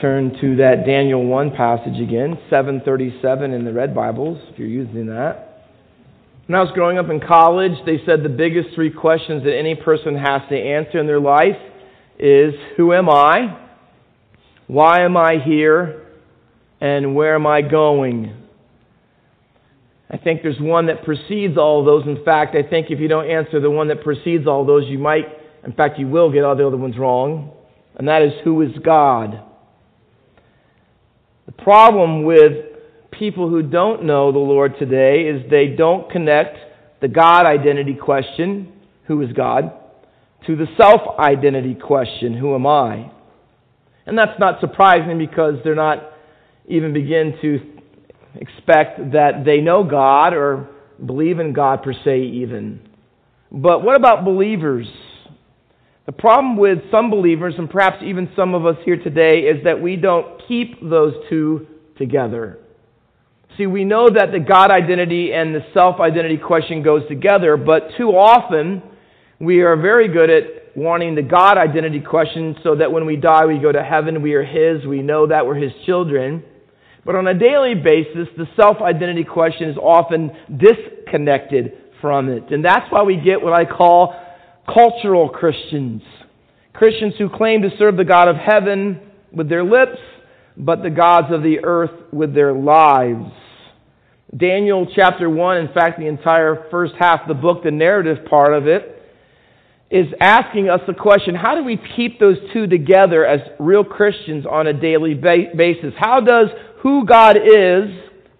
turn to that Daniel 1 passage again, 737 in the Red Bibles, if you're using that. When I was growing up in college, they said the biggest three questions that any person has to answer in their life is Who am I? Why am I here? And where am I going? I think there's one that precedes all of those. In fact, I think if you don't answer the one that precedes all those, you might, in fact, you will get all the other ones wrong. And that is Who is God? The problem with people who don't know the Lord today is they don't connect the God identity question, who is God, to the self identity question, who am I? And that's not surprising because they're not even begin to expect that they know God or believe in God per se, even. But what about believers? The problem with some believers, and perhaps even some of us here today, is that we don't keep those two together. See, we know that the God identity and the self identity question goes together, but too often we are very good at wanting the God identity question so that when we die we go to heaven, we are His, we know that we're His children. But on a daily basis, the self identity question is often disconnected from it. And that's why we get what I call cultural Christians. Christians who claim to serve the God of heaven with their lips, but the gods of the earth with their lives. Daniel chapter 1, in fact, the entire first half of the book, the narrative part of it, is asking us the question how do we keep those two together as real Christians on a daily basis? How does who God is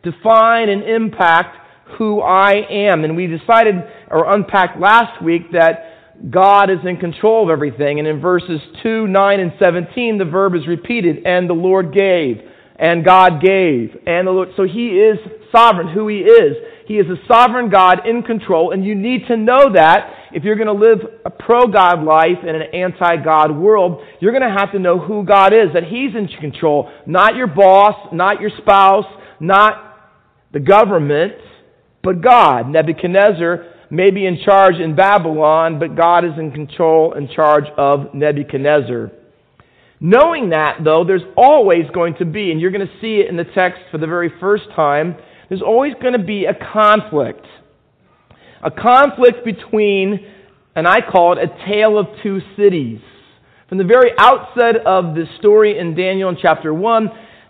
define and impact who I am? And we decided or unpacked last week that God is in control of everything. And in verses 2, 9, and 17, the verb is repeated, and the Lord gave, and God gave, and the Lord. So He is sovereign, who He is. He is a sovereign God in control, and you need to know that if you're going to live a pro God life in an anti God world, you're going to have to know who God is, that He's in control, not your boss, not your spouse, not the government, but God. Nebuchadnezzar may be in charge in Babylon, but God is in control and charge of Nebuchadnezzar. Knowing that, though, there's always going to be, and you're going to see it in the text for the very first time, there's always going to be a conflict. A conflict between, and I call it a tale of two cities. From the very outset of the story in Daniel in chapter 1,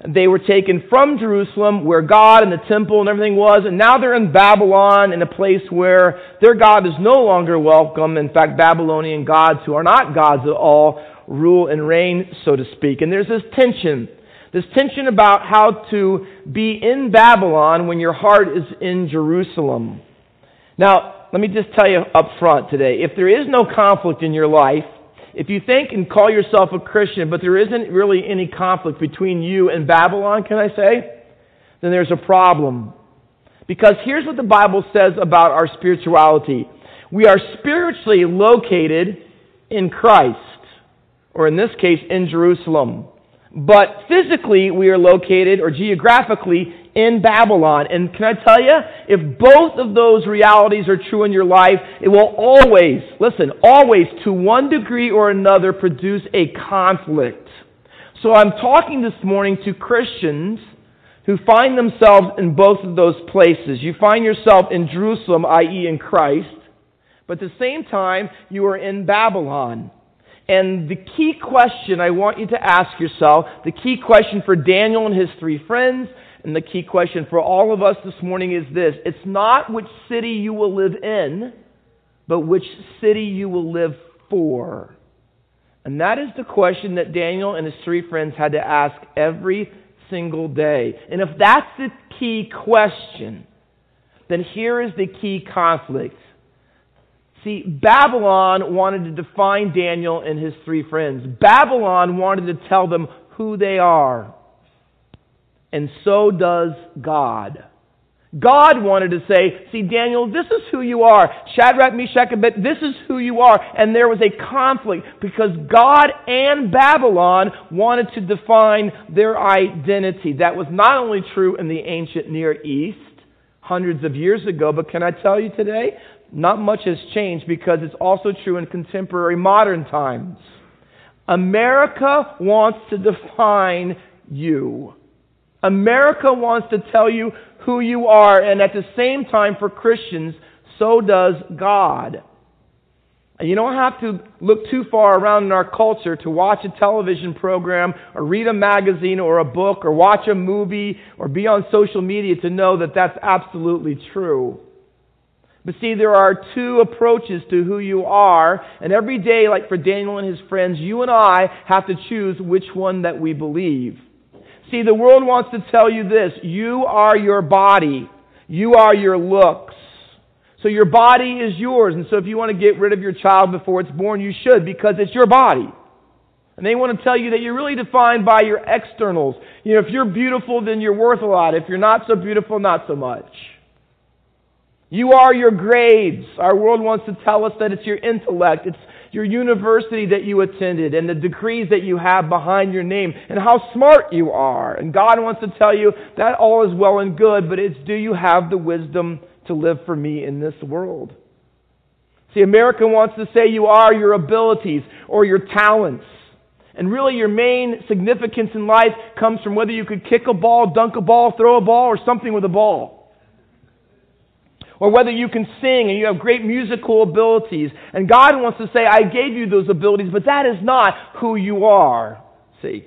they were taken from Jerusalem, where God and the temple and everything was, and now they're in Babylon, in a place where their God is no longer welcome. In fact, Babylonian gods, who are not gods at all, rule and reign, so to speak. And there's this tension. This tension about how to be in Babylon when your heart is in Jerusalem. Now, let me just tell you up front today if there is no conflict in your life, if you think and call yourself a Christian, but there isn't really any conflict between you and Babylon, can I say? Then there's a problem. Because here's what the Bible says about our spirituality we are spiritually located in Christ, or in this case, in Jerusalem. But physically, we are located, or geographically, in Babylon. And can I tell you, if both of those realities are true in your life, it will always, listen, always, to one degree or another, produce a conflict. So I'm talking this morning to Christians who find themselves in both of those places. You find yourself in Jerusalem, i.e., in Christ, but at the same time, you are in Babylon. And the key question I want you to ask yourself, the key question for Daniel and his three friends, and the key question for all of us this morning is this it's not which city you will live in, but which city you will live for. And that is the question that Daniel and his three friends had to ask every single day. And if that's the key question, then here is the key conflict. See, Babylon wanted to define Daniel and his three friends. Babylon wanted to tell them who they are and so does God. God wanted to say, See, Daniel, this is who you are. Shadrach, Meshach, and Abednego, this is who you are. And there was a conflict because God and Babylon wanted to define their identity. That was not only true in the ancient Near East hundreds of years ago, but can I tell you today? Not much has changed because it's also true in contemporary modern times. America wants to define you. America wants to tell you who you are, and at the same time, for Christians, so does God. And you don't have to look too far around in our culture to watch a television program or read a magazine or a book or watch a movie or be on social media to know that that's absolutely true. But see, there are two approaches to who you are, and every day, like for Daniel and his friends, you and I have to choose which one that we believe. See, the world wants to tell you this you are your body, you are your looks. So your body is yours. And so if you want to get rid of your child before it's born, you should because it's your body. And they want to tell you that you're really defined by your externals. You know, if you're beautiful, then you're worth a lot. If you're not so beautiful, not so much. You are your grades. Our world wants to tell us that it's your intellect, it's your university that you attended, and the degrees that you have behind your name, and how smart you are. And God wants to tell you that all is well and good, but it's do you have the wisdom to live for me in this world. See, America wants to say you are your abilities or your talents. And really, your main significance in life comes from whether you could kick a ball, dunk a ball, throw a ball, or something with a ball. Or whether you can sing and you have great musical abilities. And God wants to say, I gave you those abilities, but that is not who you are. See?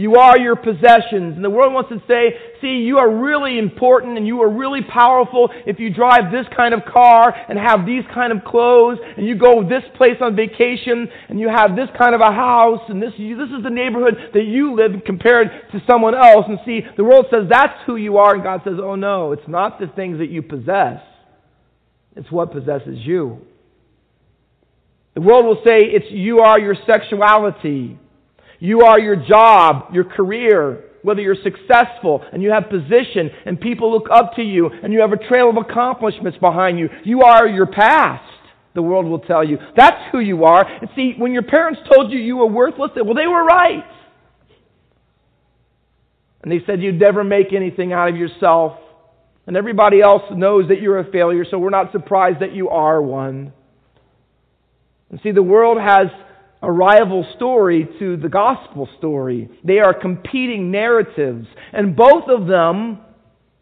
You are your possessions. And the world wants to say, see, you are really important and you are really powerful if you drive this kind of car and have these kind of clothes and you go this place on vacation and you have this kind of a house and this, this is the neighborhood that you live compared to someone else. And see, the world says that's who you are and God says, oh no, it's not the things that you possess. It's what possesses you. The world will say it's you are your sexuality. You are your job, your career, whether you're successful and you have position and people look up to you and you have a trail of accomplishments behind you. You are your past, the world will tell you. That's who you are. And see, when your parents told you you were worthless, well, they were right. And they said you'd never make anything out of yourself. And everybody else knows that you're a failure, so we're not surprised that you are one. And see, the world has a rival story to the gospel story. They are competing narratives. And both of them,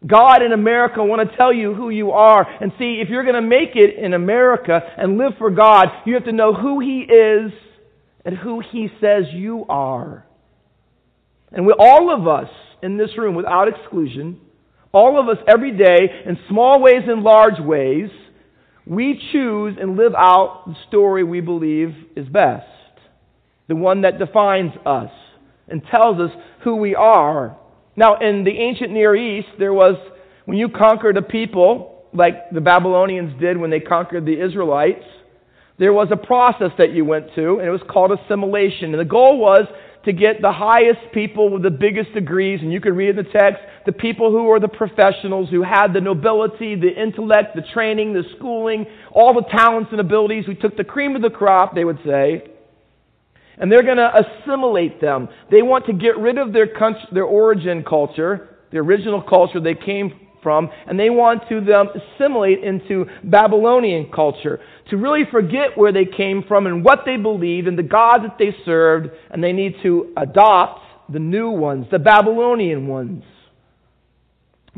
God and America want to tell you who you are. And see, if you're going to make it in America and live for God, you have to know who He is and who He says you are. And we, all of us in this room, without exclusion, all of us every day, in small ways and large ways, we choose and live out the story we believe is best the one that defines us and tells us who we are. Now, in the ancient Near East, there was, when you conquered a people, like the Babylonians did when they conquered the Israelites, there was a process that you went to, and it was called assimilation. And the goal was to get the highest people with the biggest degrees, and you can read in the text, the people who were the professionals, who had the nobility, the intellect, the training, the schooling, all the talents and abilities. We took the cream of the crop, they would say, and they're going to assimilate them. They want to get rid of their country, their origin culture, the original culture they came from, and they want to them assimilate into Babylonian culture, to really forget where they came from and what they believed and the gods that they served, and they need to adopt the new ones, the Babylonian ones.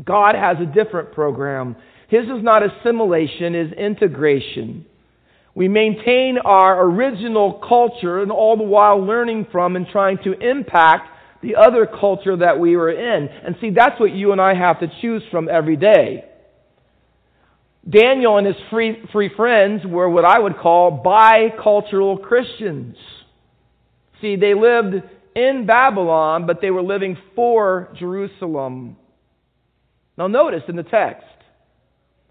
God has a different program. His is not assimilation, is integration. We maintain our original culture and all the while learning from and trying to impact the other culture that we were in. And see, that's what you and I have to choose from every day. Daniel and his free, free friends were what I would call bicultural Christians. See, they lived in Babylon, but they were living for Jerusalem. Now, notice in the text,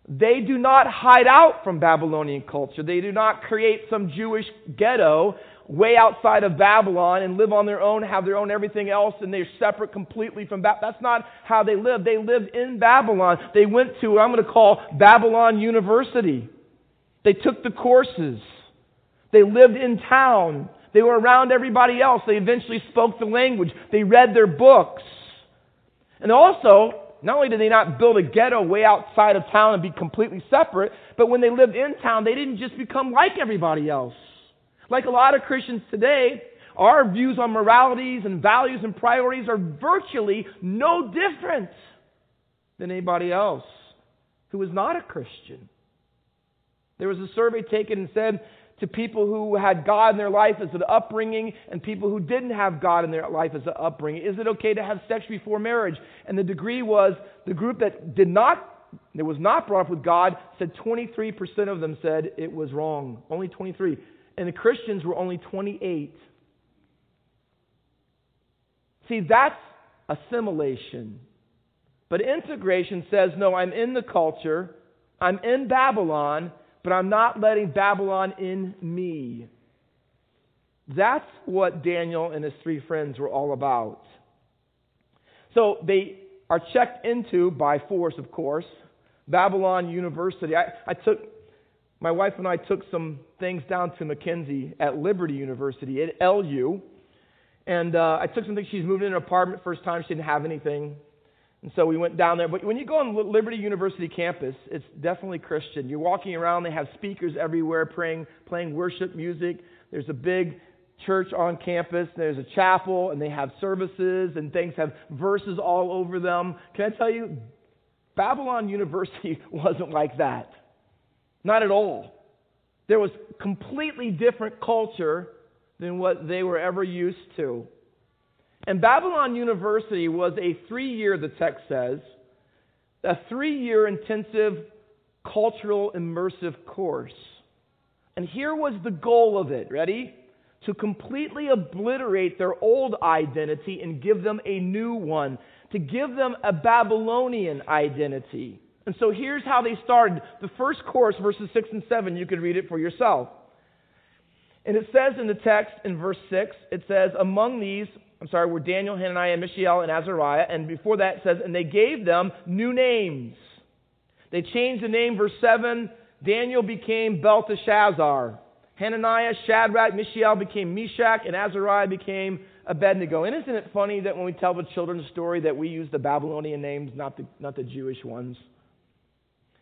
they do not hide out from Babylonian culture. They do not create some Jewish ghetto way outside of Babylon and live on their own, have their own everything else, and they're separate completely from Babylon. That's not how they lived. They lived in Babylon. They went to what I'm going to call Babylon University. They took the courses. They lived in town. They were around everybody else. They eventually spoke the language. They read their books. And also, not only did they not build a ghetto way outside of town and be completely separate, but when they lived in town, they didn't just become like everybody else. Like a lot of Christians today, our views on moralities and values and priorities are virtually no different than anybody else who is not a Christian. There was a survey taken and said to people who had God in their life as an upbringing and people who didn't have God in their life as an upbringing, is it okay to have sex before marriage? And the degree was the group that did not, that was not brought up with God, said 23% of them said it was wrong. Only 23. And the Christians were only 28. See, that's assimilation. But integration says, no, I'm in the culture, I'm in Babylon, but I'm not letting Babylon in me. That's what Daniel and his three friends were all about. So they are checked into by force, of course, Babylon University. I, I took my wife and I took some things down to Mackenzie at Liberty University at LU, and uh, I took some things. She's moved in an apartment first time. She didn't have anything. And so we went down there. But when you go on Liberty University campus, it's definitely Christian. You're walking around, they have speakers everywhere praying, playing worship music. There's a big church on campus. There's a chapel, and they have services, and things have verses all over them. Can I tell you, Babylon University wasn't like that. Not at all. There was completely different culture than what they were ever used to. And Babylon University was a three year, the text says, a three year intensive cultural immersive course. And here was the goal of it. Ready? To completely obliterate their old identity and give them a new one, to give them a Babylonian identity. And so here's how they started. The first course, verses 6 and 7, you could read it for yourself. And it says in the text in verse 6, it says, Among these I'm sorry, were Daniel, Hananiah, Mishael, and Azariah. And before that it says, and they gave them new names. They changed the name, verse 7. Daniel became Belteshazzar. Hananiah, Shadrach, Mishael became Meshach, and Azariah became Abednego. And isn't it funny that when we tell the children's story that we use the Babylonian names, not the, not the Jewish ones?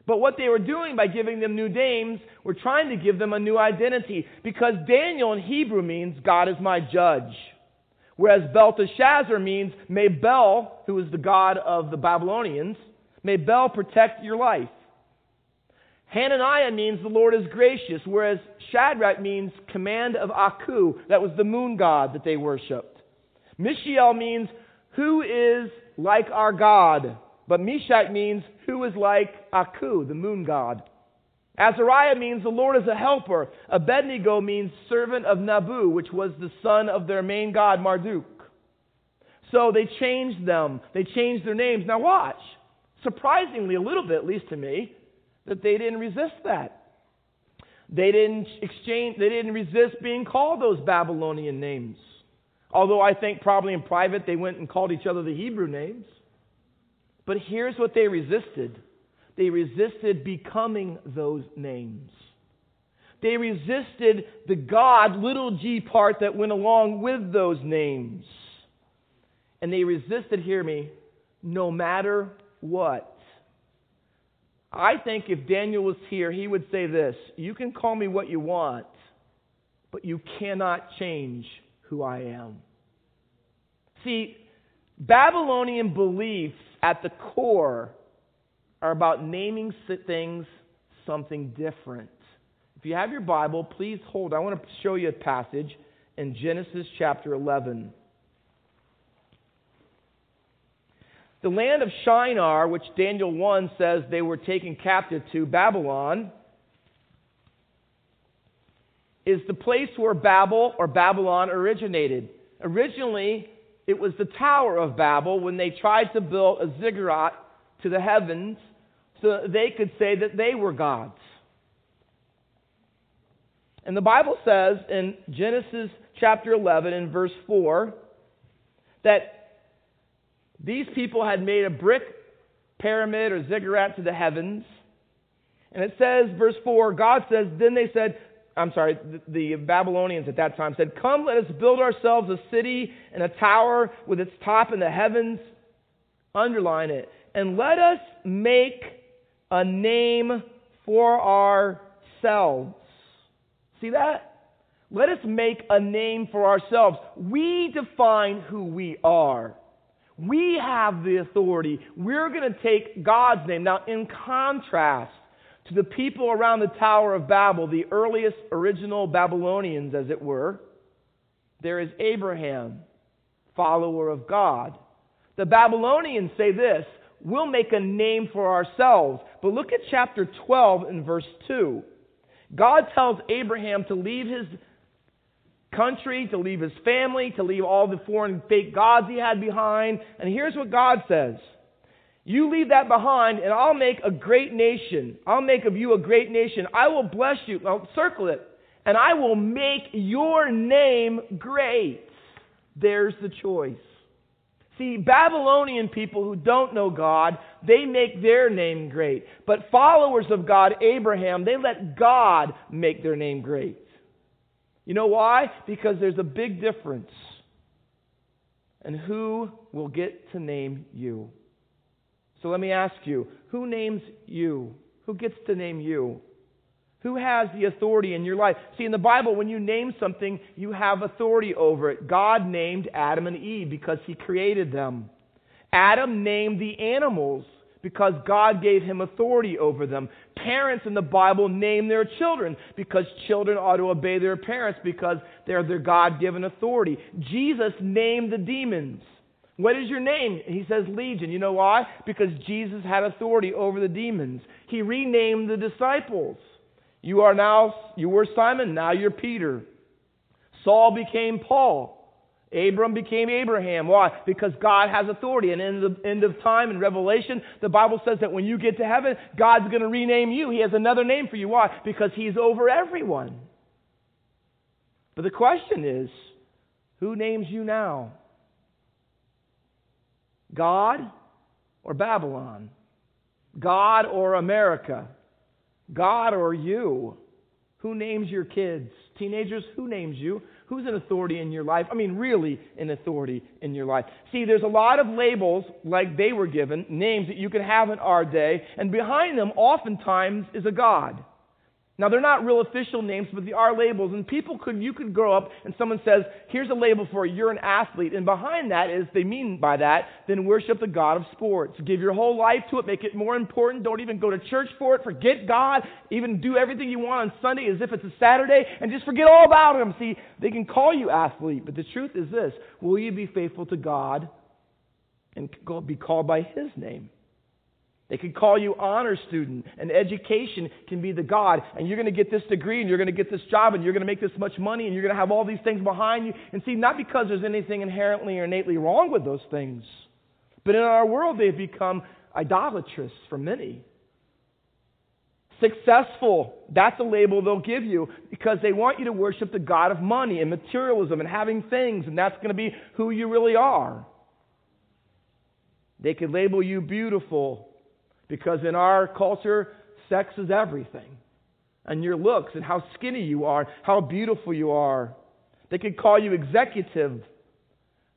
But what they were doing by giving them new names, were trying to give them a new identity. Because Daniel in Hebrew means God is my judge. Whereas Belteshazzar means, may Bel, who is the god of the Babylonians, may Bel protect your life. Hananiah means the Lord is gracious, whereas Shadrach means command of Aku. That was the moon god that they worshipped. Mishael means who is like our God, but Meshach means who is like Aku, the moon god. Azariah means the Lord is a helper. Abednego means servant of Nabu, which was the son of their main god, Marduk. So they changed them. They changed their names. Now watch. Surprisingly, a little bit, at least to me, that they didn't resist that. They didn't exchange, they didn't resist being called those Babylonian names. Although I think probably in private they went and called each other the Hebrew names. But here's what they resisted they resisted becoming those names. They resisted the God, little g part that went along with those names. And they resisted, hear me, no matter what. I think if Daniel was here, he would say this You can call me what you want, but you cannot change who I am. See, Babylonian beliefs at the core are about naming things something different. If you have your Bible, please hold. I want to show you a passage in Genesis chapter 11. The land of Shinar, which Daniel 1 says they were taken captive to, Babylon, is the place where Babel or Babylon originated. Originally, it was the Tower of Babel when they tried to build a ziggurat to the heavens so they could say that they were gods. And the Bible says in Genesis chapter 11 and verse 4 that these people had made a brick pyramid or ziggurat to the heavens. And it says, verse 4, God says, Then they said, I'm sorry, the Babylonians at that time said, Come, let us build ourselves a city and a tower with its top in the heavens. Underline it. And let us make a name for ourselves. See that? Let us make a name for ourselves. We define who we are. We have the authority. We're going to take God's name. Now, in contrast to the people around the Tower of Babel, the earliest original Babylonians, as it were, there is Abraham, follower of God. The Babylonians say this we'll make a name for ourselves. But look at chapter 12 and verse 2. God tells Abraham to leave his country, to leave his family, to leave all the foreign fake gods he had behind. And here's what God says You leave that behind, and I'll make a great nation. I'll make of you a great nation. I will bless you. I'll circle it. And I will make your name great. There's the choice. See, Babylonian people who don't know God, they make their name great. But followers of God, Abraham, they let God make their name great. You know why? Because there's a big difference. And who will get to name you? So let me ask you who names you? Who gets to name you? Who has the authority in your life? See, in the Bible, when you name something, you have authority over it. God named Adam and Eve because he created them. Adam named the animals because God gave him authority over them. Parents in the Bible name their children because children ought to obey their parents because they're their God given authority. Jesus named the demons. What is your name? He says Legion. You know why? Because Jesus had authority over the demons. He renamed the disciples. You are now, you were Simon, now you're Peter. Saul became Paul. Abram became Abraham. Why? Because God has authority. And in the end of time in Revelation, the Bible says that when you get to heaven, God's going to rename you. He has another name for you. Why? Because He's over everyone. But the question is who names you now? God or Babylon? God or America? God or you? Who names your kids? Teenagers, who names you? Who's an authority in your life? I mean, really an authority in your life. See, there's a lot of labels like they were given, names that you can have in our day, and behind them oftentimes is a God. Now they're not real official names, but they are labels. And people could you could grow up and someone says, "Here's a label for you. You're an athlete," and behind that is they mean by that, then worship the God of sports. Give your whole life to it. Make it more important. Don't even go to church for it. Forget God. Even do everything you want on Sunday as if it's a Saturday, and just forget all about Him. See, they can call you athlete, but the truth is this: Will you be faithful to God and be called by His name? They could call you honor student, and education can be the God. And you're going to get this degree, and you're going to get this job, and you're going to make this much money, and you're going to have all these things behind you. And see, not because there's anything inherently or innately wrong with those things, but in our world they've become idolatrous for many. Successful, that's a label they'll give you because they want you to worship the God of money and materialism and having things, and that's going to be who you really are. They could label you beautiful because in our culture, sex is everything. And your looks and how skinny you are, how beautiful you are. They could call you executive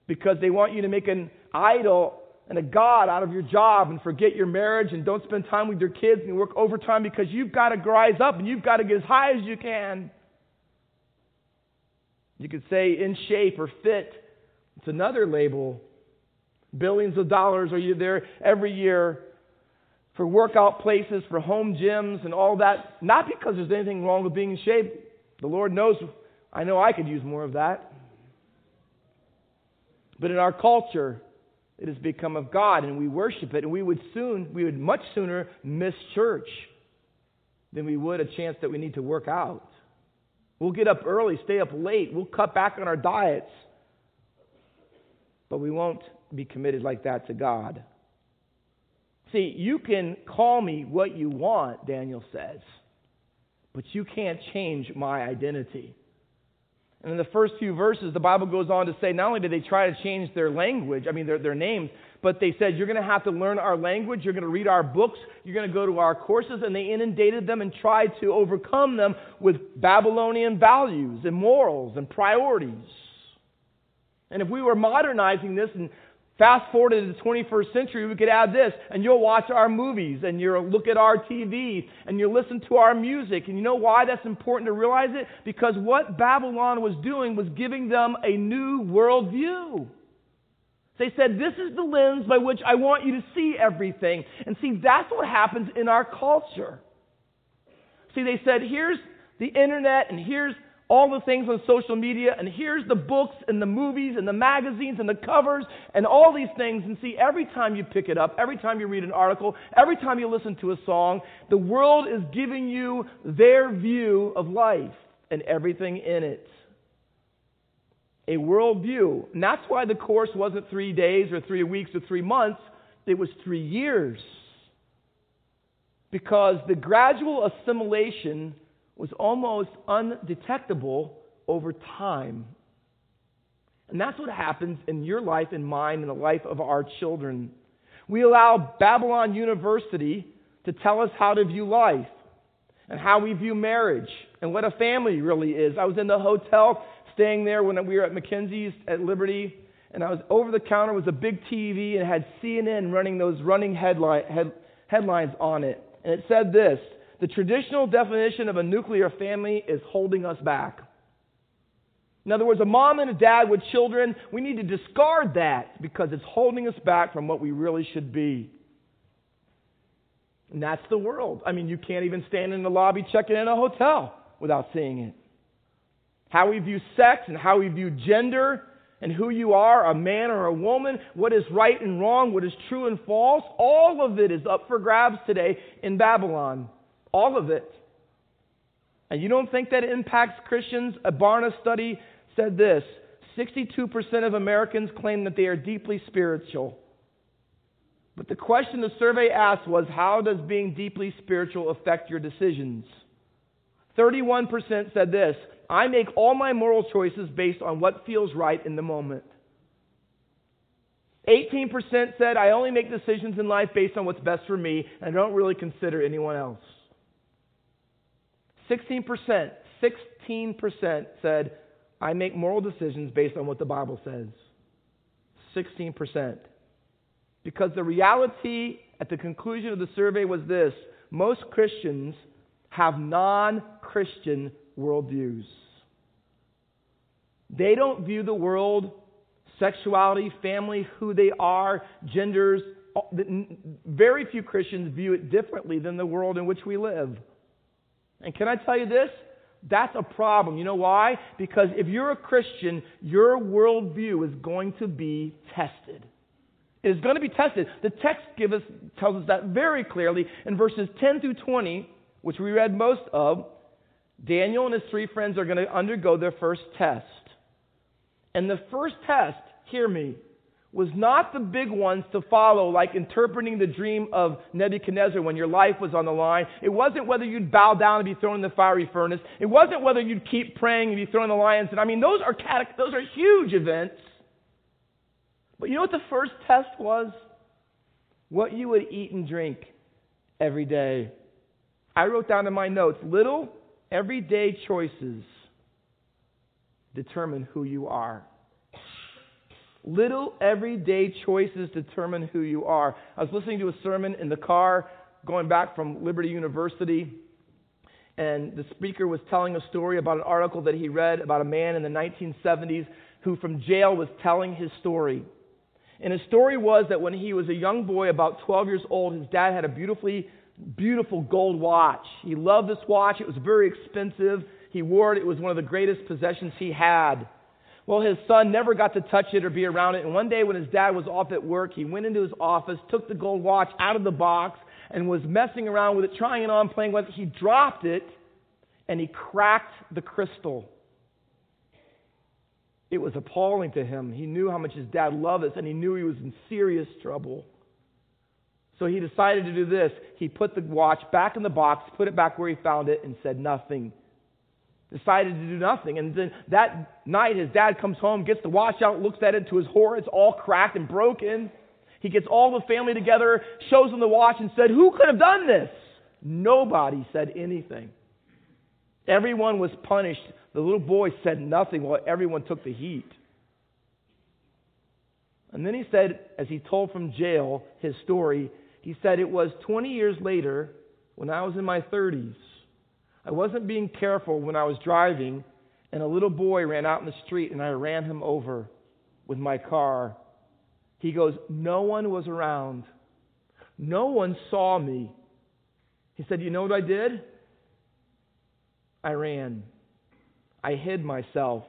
because they want you to make an idol and a god out of your job and forget your marriage and don't spend time with your kids and work overtime because you've got to rise up and you've got to get as high as you can. You could say in shape or fit. It's another label. Billions of dollars are you there every year for workout places, for home gyms, and all that. Not because there's anything wrong with being in shape. The Lord knows I know I could use more of that. But in our culture, it has become of God, and we worship it, and we would soon, we would much sooner miss church than we would a chance that we need to work out. We'll get up early, stay up late, we'll cut back on our diets, but we won't be committed like that to God. See, you can call me what you want, Daniel says, but you can't change my identity. And in the first few verses, the Bible goes on to say not only did they try to change their language, I mean, their, their names, but they said, You're going to have to learn our language, you're going to read our books, you're going to go to our courses, and they inundated them and tried to overcome them with Babylonian values and morals and priorities. And if we were modernizing this and Fast forward to the 21st century, we could add this, and you'll watch our movies, and you'll look at our TV, and you'll listen to our music. And you know why that's important to realize it? Because what Babylon was doing was giving them a new worldview. They said, This is the lens by which I want you to see everything. And see, that's what happens in our culture. See, they said, Here's the internet, and here's all the things on social media, and here's the books and the movies and the magazines and the covers and all these things. And see, every time you pick it up, every time you read an article, every time you listen to a song, the world is giving you their view of life and everything in it. A worldview. And that's why the course wasn't three days or three weeks or three months, it was three years. Because the gradual assimilation was almost undetectable over time. And that's what happens in your life and mine and the life of our children. We allow Babylon University to tell us how to view life and how we view marriage and what a family really is. I was in the hotel staying there when we were at Mackenzie's at Liberty, and I was over the counter was a big TV and had CNN running those running head, headlines on it. And it said this the traditional definition of a nuclear family is holding us back. In other words, a mom and a dad with children, we need to discard that because it's holding us back from what we really should be. And that's the world. I mean, you can't even stand in the lobby checking in a hotel without seeing it. How we view sex and how we view gender and who you are, a man or a woman, what is right and wrong, what is true and false, all of it is up for grabs today in Babylon. All of it. And you don't think that impacts Christians? A Barna study said this 62% of Americans claim that they are deeply spiritual. But the question the survey asked was how does being deeply spiritual affect your decisions? 31% said this I make all my moral choices based on what feels right in the moment. 18% said I only make decisions in life based on what's best for me and I don't really consider anyone else. 16%, 16% said, I make moral decisions based on what the Bible says. 16%. Because the reality at the conclusion of the survey was this most Christians have non Christian worldviews. They don't view the world, sexuality, family, who they are, genders. Very few Christians view it differently than the world in which we live. And can I tell you this? That's a problem. You know why? Because if you're a Christian, your worldview is going to be tested. It is going to be tested. The text give us, tells us that very clearly in verses 10 through 20, which we read most of. Daniel and his three friends are going to undergo their first test. And the first test, hear me, was not the big ones to follow, like interpreting the dream of Nebuchadnezzar when your life was on the line. It wasn't whether you'd bow down and be thrown in the fiery furnace. It wasn't whether you'd keep praying and be thrown in the lions. And I mean, those are catech- those are huge events. But you know what the first test was? What you would eat and drink every day. I wrote down in my notes little everyday choices determine who you are. Little everyday choices determine who you are. I was listening to a sermon in the car going back from Liberty University, and the speaker was telling a story about an article that he read about a man in the 1970s who, from jail, was telling his story. And his story was that when he was a young boy, about 12 years old, his dad had a beautifully, beautiful gold watch. He loved this watch, it was very expensive. He wore it, it was one of the greatest possessions he had. Well, his son never got to touch it or be around it. And one day when his dad was off at work, he went into his office, took the gold watch out of the box, and was messing around with it, trying it on, playing with it. He dropped it, and he cracked the crystal. It was appalling to him. He knew how much his dad loved this, and he knew he was in serious trouble. So he decided to do this. He put the watch back in the box, put it back where he found it, and said nothing decided to do nothing. And then that night, his dad comes home, gets the watch out, looks at it to his horror. It's all cracked and broken. He gets all the family together, shows them the watch, and said, Who could have done this? Nobody said anything. Everyone was punished. The little boy said nothing while everyone took the heat. And then he said, as he told from jail his story, he said, It was 20 years later, when I was in my 30s. I wasn't being careful when I was driving, and a little boy ran out in the street, and I ran him over with my car. He goes, No one was around. No one saw me. He said, You know what I did? I ran. I hid myself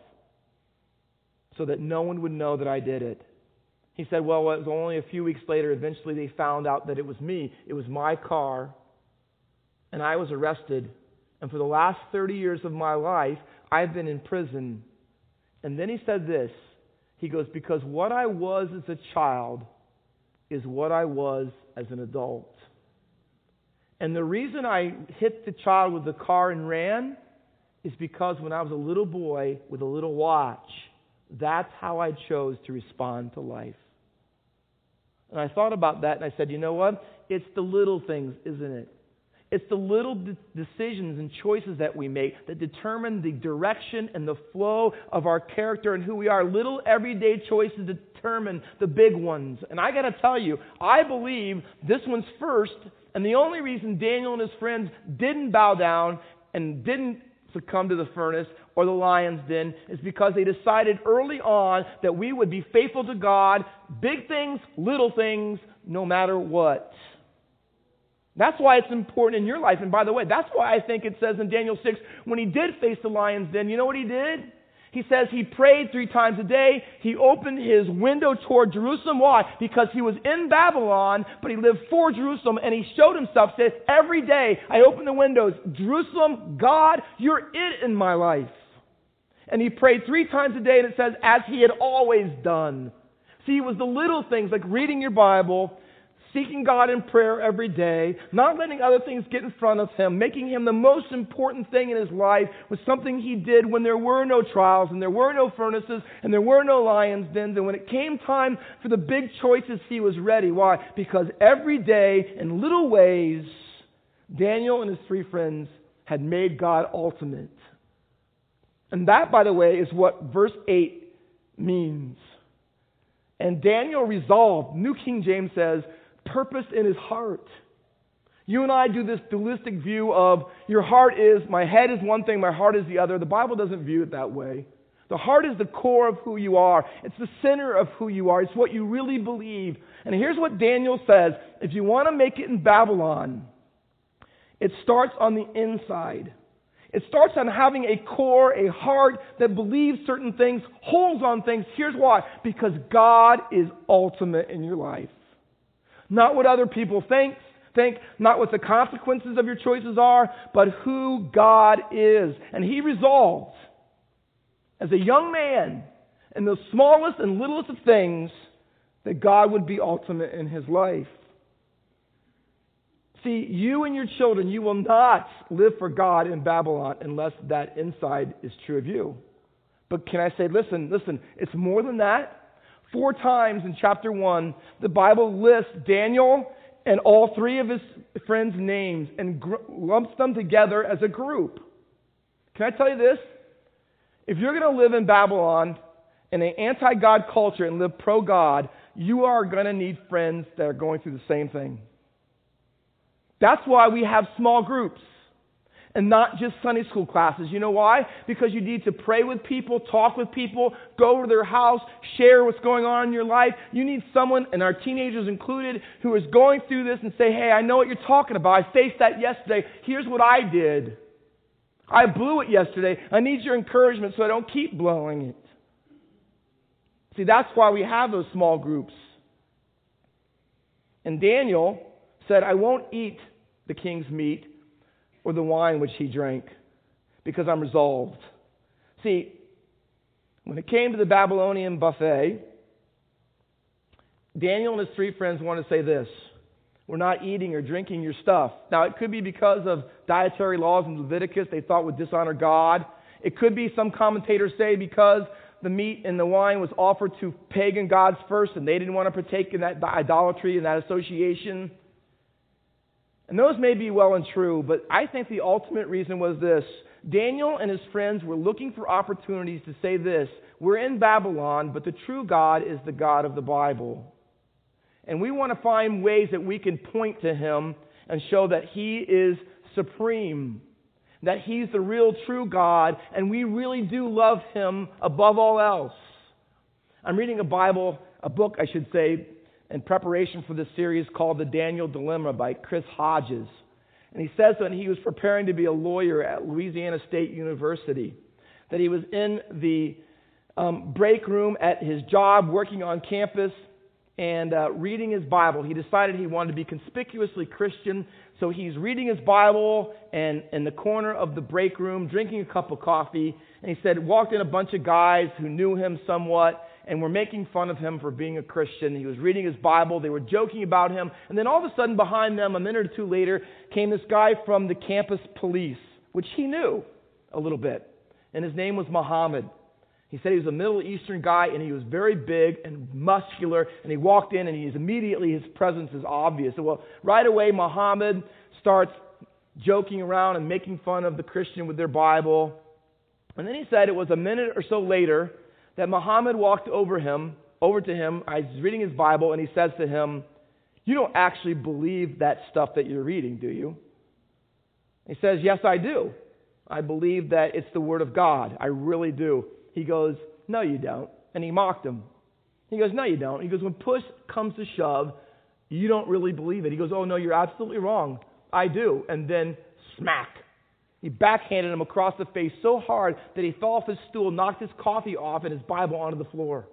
so that no one would know that I did it. He said, Well, it was only a few weeks later, eventually they found out that it was me. It was my car, and I was arrested. And for the last 30 years of my life, I've been in prison. And then he said this He goes, Because what I was as a child is what I was as an adult. And the reason I hit the child with the car and ran is because when I was a little boy with a little watch, that's how I chose to respond to life. And I thought about that and I said, you know what? It's the little things, isn't it? It's the little de- decisions and choices that we make that determine the direction and the flow of our character and who we are. Little everyday choices determine the big ones. And I got to tell you, I believe this one's first. And the only reason Daniel and his friends didn't bow down and didn't succumb to the furnace or the lion's den is because they decided early on that we would be faithful to God, big things, little things, no matter what. That's why it's important in your life. And by the way, that's why I think it says in Daniel 6, when he did face the lion's then you know what he did? He says he prayed three times a day. He opened his window toward Jerusalem. Why? Because he was in Babylon, but he lived for Jerusalem, and he showed himself, says, Every day I open the windows. Jerusalem, God, you're it in my life. And he prayed three times a day, and it says, as he had always done. See, it was the little things like reading your Bible, seeking God in prayer every day, not letting other things get in front of him, making him the most important thing in his life was something he did when there were no trials and there were no furnaces and there were no lions' dens. And when it came time for the big choices, he was ready. Why? Because every day, in little ways, Daniel and his three friends had made God ultimate. And that, by the way, is what verse 8 means. And Daniel resolved, New King James says, purpose in his heart. You and I do this dualistic view of your heart is, my head is one thing, my heart is the other. The Bible doesn't view it that way. The heart is the core of who you are. It's the center of who you are. It's what you really believe. And here's what Daniel says if you want to make it in Babylon, it starts on the inside. It starts on having a core, a heart that believes certain things, holds on things. Here's why because God is ultimate in your life. Not what other people think, think, not what the consequences of your choices are, but who God is. And he resolved, as a young man, in the smallest and littlest of things, that God would be ultimate in his life. See, you and your children, you will not live for God in Babylon unless that inside is true of you. But can I say, listen, listen, it's more than that. Four times in chapter 1, the Bible lists Daniel and all three of his friends' names and gr- lumps them together as a group. Can I tell you this? If you're going to live in Babylon in an anti God culture and live pro God, you are going to need friends that are going through the same thing. That's why we have small groups and not just Sunday school classes. You know why? Because you need to pray with people, talk with people, go to their house, share what's going on in your life. You need someone, and our teenagers included, who is going through this and say, Hey, I know what you're talking about. I faced that yesterday. Here's what I did. I blew it yesterday. I need your encouragement so I don't keep blowing it. See, that's why we have those small groups. And Daniel said, I won't eat the king's meat or the wine which he drank, because I'm resolved. See, when it came to the Babylonian buffet, Daniel and his three friends want to say this We're not eating or drinking your stuff. Now, it could be because of dietary laws in Leviticus they thought would dishonor God. It could be, some commentators say, because the meat and the wine was offered to pagan gods first and they didn't want to partake in that idolatry and that association. And those may be well and true, but I think the ultimate reason was this Daniel and his friends were looking for opportunities to say this We're in Babylon, but the true God is the God of the Bible. And we want to find ways that we can point to him and show that he is supreme, that he's the real true God, and we really do love him above all else. I'm reading a Bible, a book, I should say, in preparation for this series called The Daniel Dilemma by Chris Hodges. And he says that he was preparing to be a lawyer at Louisiana State University, that he was in the um, break room at his job, working on campus, and uh, reading his Bible. He decided he wanted to be conspicuously Christian, so he's reading his Bible and in the corner of the break room, drinking a cup of coffee. And he said, walked in a bunch of guys who knew him somewhat and were making fun of him for being a Christian. He was reading his Bible, they were joking about him, and then all of a sudden, behind them, a minute or two later, came this guy from the campus police, which he knew a little bit, and his name was Muhammad. He said he was a Middle Eastern guy and he was very big and muscular. And he walked in and he's immediately his presence is obvious. So, well, right away, Muhammad starts joking around and making fun of the Christian with their Bible. And then he said it was a minute or so later that Muhammad walked over him, over to him. I was reading his Bible, and he says to him, "You don't actually believe that stuff that you're reading, do you?" He says, "Yes, I do. I believe that it's the Word of God. I really do." He goes, "No, you don't," and he mocked him. He goes, "No, you don't." He goes, "When push comes to shove, you don't really believe it." He goes, "Oh no, you're absolutely wrong. I do." And then smack. He backhanded him across the face so hard that he fell off his stool, knocked his coffee off, and his Bible onto the floor.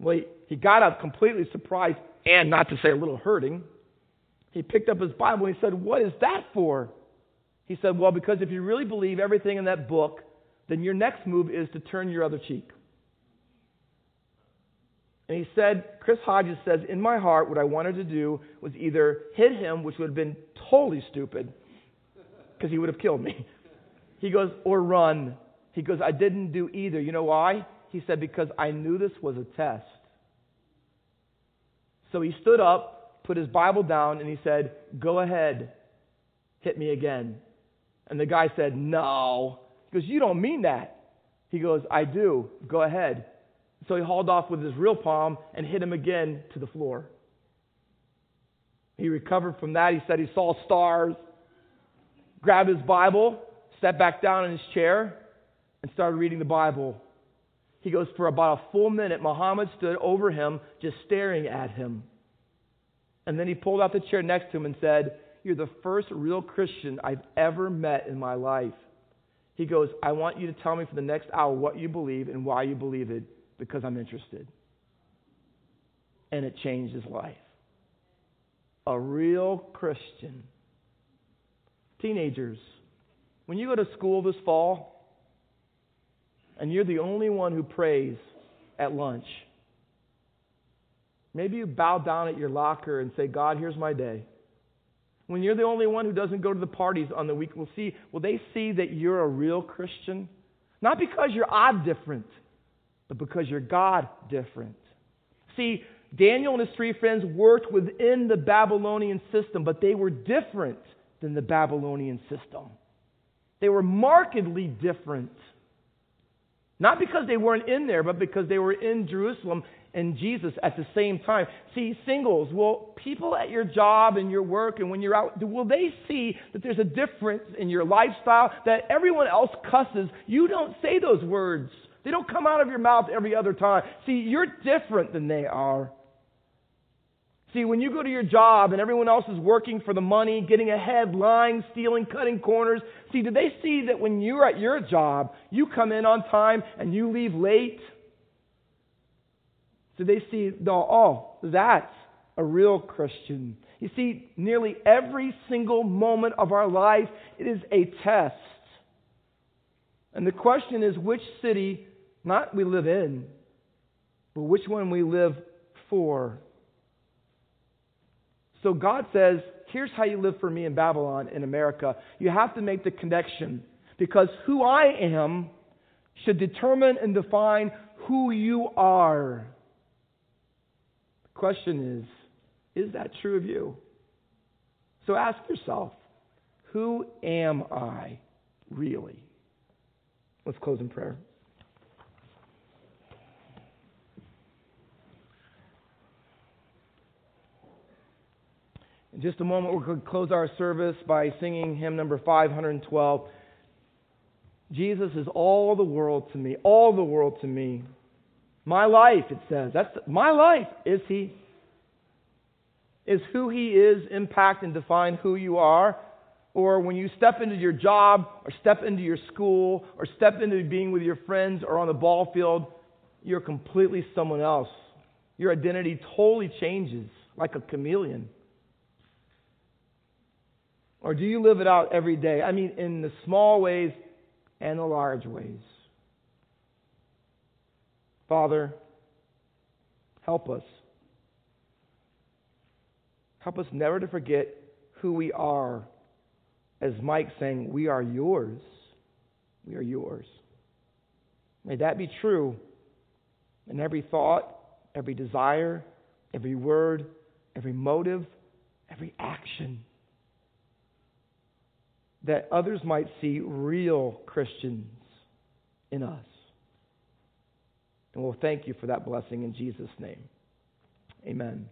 Well, he, he got up completely surprised and, not to say a little hurting. He picked up his Bible and he said, What is that for? He said, Well, because if you really believe everything in that book, then your next move is to turn your other cheek. And he said, Chris Hodges says, In my heart, what I wanted to do was either hit him, which would have been totally stupid because he would have killed me. He goes, or run. He goes, I didn't do either. You know why? He said, because I knew this was a test. So he stood up, put his Bible down, and he said, Go ahead, hit me again. And the guy said, No. He goes, You don't mean that. He goes, I do. Go ahead. So he hauled off with his real palm and hit him again to the floor. He recovered from that. He said he saw stars grabbed his Bible, sat back down in his chair, and started reading the Bible. He goes, For about a full minute, Muhammad stood over him, just staring at him. And then he pulled out the chair next to him and said, You're the first real Christian I've ever met in my life. He goes, I want you to tell me for the next hour what you believe and why you believe it because I'm interested. And it changed his life. A real Christian. Teenagers, when you go to school this fall and you're the only one who prays at lunch, maybe you bow down at your locker and say, God, here's my day. When you're the only one who doesn't go to the parties on the week, will see will they see that you're a real Christian? Not because you're odd different, but because you're God different. See, Daniel and his three friends worked within the Babylonian system, but they were different than the Babylonian system. They were markedly different. Not because they weren't in there, but because they were in Jerusalem and Jesus at the same time. See, singles, will people at your job and your work and when you're out, will they see that there's a difference in your lifestyle, that everyone else cusses? You don't say those words. They don't come out of your mouth every other time. See, you're different than they are. See, when you go to your job and everyone else is working for the money, getting ahead, lying, stealing, cutting corners, see, do they see that when you're at your job, you come in on time and you leave late? Do they see, no, oh, that's a real Christian? You see, nearly every single moment of our life, it is a test. And the question is which city, not we live in, but which one we live for. So God says, here's how you live for me in Babylon, in America. You have to make the connection because who I am should determine and define who you are. The question is, is that true of you? So ask yourself, who am I? really. Let's close in prayer. In just a moment, we're going to close our service by singing hymn number 512. Jesus is all the world to me, all the world to me. My life, it says. That's my life. Is he? Is who he is impact and define who you are? Or when you step into your job, or step into your school, or step into being with your friends, or on the ball field, you're completely someone else. Your identity totally changes like a chameleon. Or do you live it out every day? I mean, in the small ways and the large ways. Father, help us. Help us never to forget who we are. As Mike saying, we are yours. We are yours. May that be true in every thought, every desire, every word, every motive, every action that others might see real Christians in us. And we'll thank you for that blessing in Jesus' name. Amen.